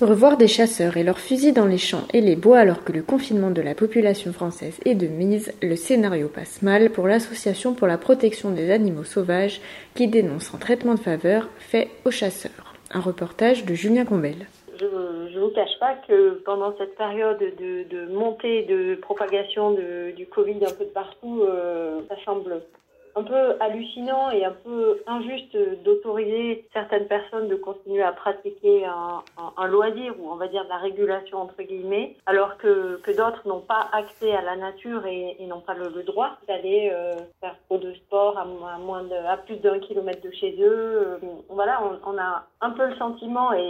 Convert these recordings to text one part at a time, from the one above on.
Revoir des chasseurs et leurs fusils dans les champs et les bois alors que le confinement de la population française est de mise, le scénario passe mal pour l'association pour la protection des animaux sauvages qui dénonce un traitement de faveur fait aux chasseurs. Un reportage de Julien Combel. Je ne vous cache pas que pendant cette période de, montée, de propagation du Covid un peu de partout, euh, ça semble un peu hallucinant et un peu injuste d'autoriser certaines personnes de continuer à pratiquer un, loisir ou on va dire de la régulation entre guillemets, alors que, que d'autres n'ont pas accès à la nature et, et n'ont pas le, droit d'aller euh, faire trop de sport à, moins à plus d'un kilomètre de chez eux. Euh, voilà, on, a un peu le sentiment et,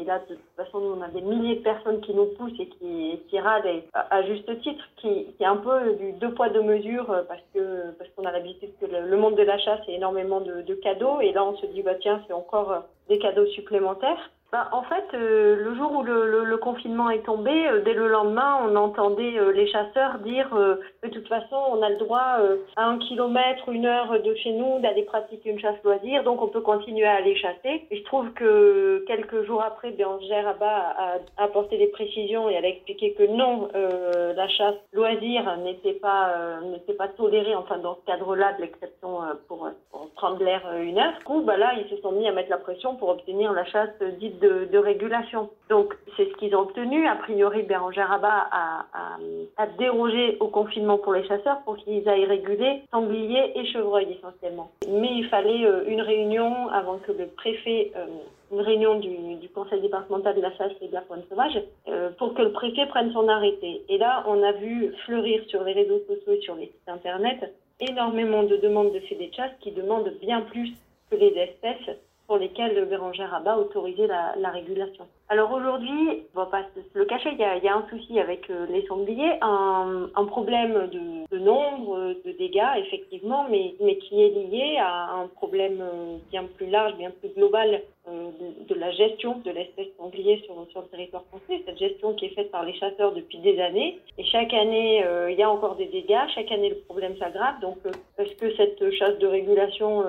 et, là de toute façon on a des milliers de personnes qui nous poussent et qui, qui râlent à, juste titre, qui, qui est un peu du deux poids deux mesures parce que parce qu'on a l'habitude le, monde de l'achat, c'est énormément de, de, cadeaux. Et là, on se dit, bah, tiens, c'est encore euh, des cadeaux supplémentaires. Bah, en fait, euh, le jour où le, le, confinement est tombé, euh, dès le lendemain, on entendait euh, les chasseurs dire de toute façon, on a le droit à un kilomètre, une heure de chez nous d'aller pratiquer une chasse loisir, donc on peut continuer à aller chasser. Et je trouve que quelques jours après, Bérangère Abba a, apporté des précisions et elle a expliqué que non, la chasse loisir n'était pas n'était pas tolérée, enfin dans ce cadre-là, de l'exception pour, pour, prendre l'air une heure. Du coup, bah là, ils se sont mis à mettre la pression pour obtenir la chasse dite de, régulation. Donc c'est ce qu'ils ont obtenu. A priori, Bérangère Rabat a, dérogé au confinement pour les chasseurs pour qu'ils aillent réguler sangliers et chevreuils essentiellement. Mais il fallait euh, une réunion avant que le préfet euh, une réunion du, du, conseil départemental de la chasse et de la faune sauvage euh, pour que le préfet prenne son arrêté. Et là, on a vu fleurir sur les réseaux sociaux et sur les sites internet énormément de demandes de fédés de chasse qui demandent bien plus que les espèces pour lesquels Bérangère Rabat autorisait la, la régulation. Alors aujourd'hui, on va pas se le cacher, il y a, y a un souci avec euh, les sangliers, un, un problème de, de, nombre de dégâts effectivement, mais, mais qui est lié à un problème euh, bien plus large, bien plus global de, de, la gestion de l'espèce sanglier sur, sur le territoire français, cette gestion qui est faite par les chasseurs depuis des années. Et chaque année, euh, il y a encore des dégâts, chaque année le problème s'aggrave. Donc, euh, est-ce que cette chasse de régulation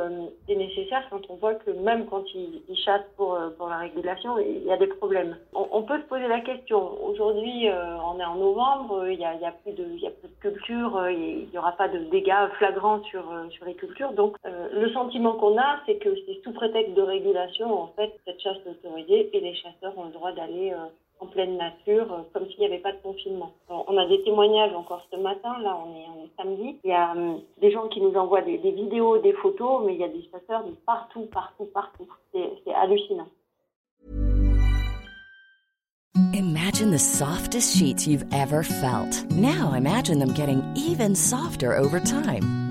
est nécessaire quand on voit que même quand ils, chassent pour, pour la régulation, il y a des problèmes on, peut se poser la question. Aujourd'hui, on est en novembre, il n'y a, a, plus de, de culture, il n'y aura pas de dégâts flagrants sur, sur les cultures. Donc, le sentiment qu'on a, c'est que c'est sous prétexte de régulation, en fait, cette chasse est autorisée et les chasseurs ont le droit d'aller euh, en pleine nature, euh, comme s'il n'y avait pas de confinement. on a des témoignages encore ce matin, là on est, samedi. Il y a euh, des gens qui nous envoient des, des, vidéos, des photos, mais il y a des chasseurs de partout, partout, partout. C'est hallucinant. Imagine the softest sheets you've ever felt. Now imagine them getting even softer over time.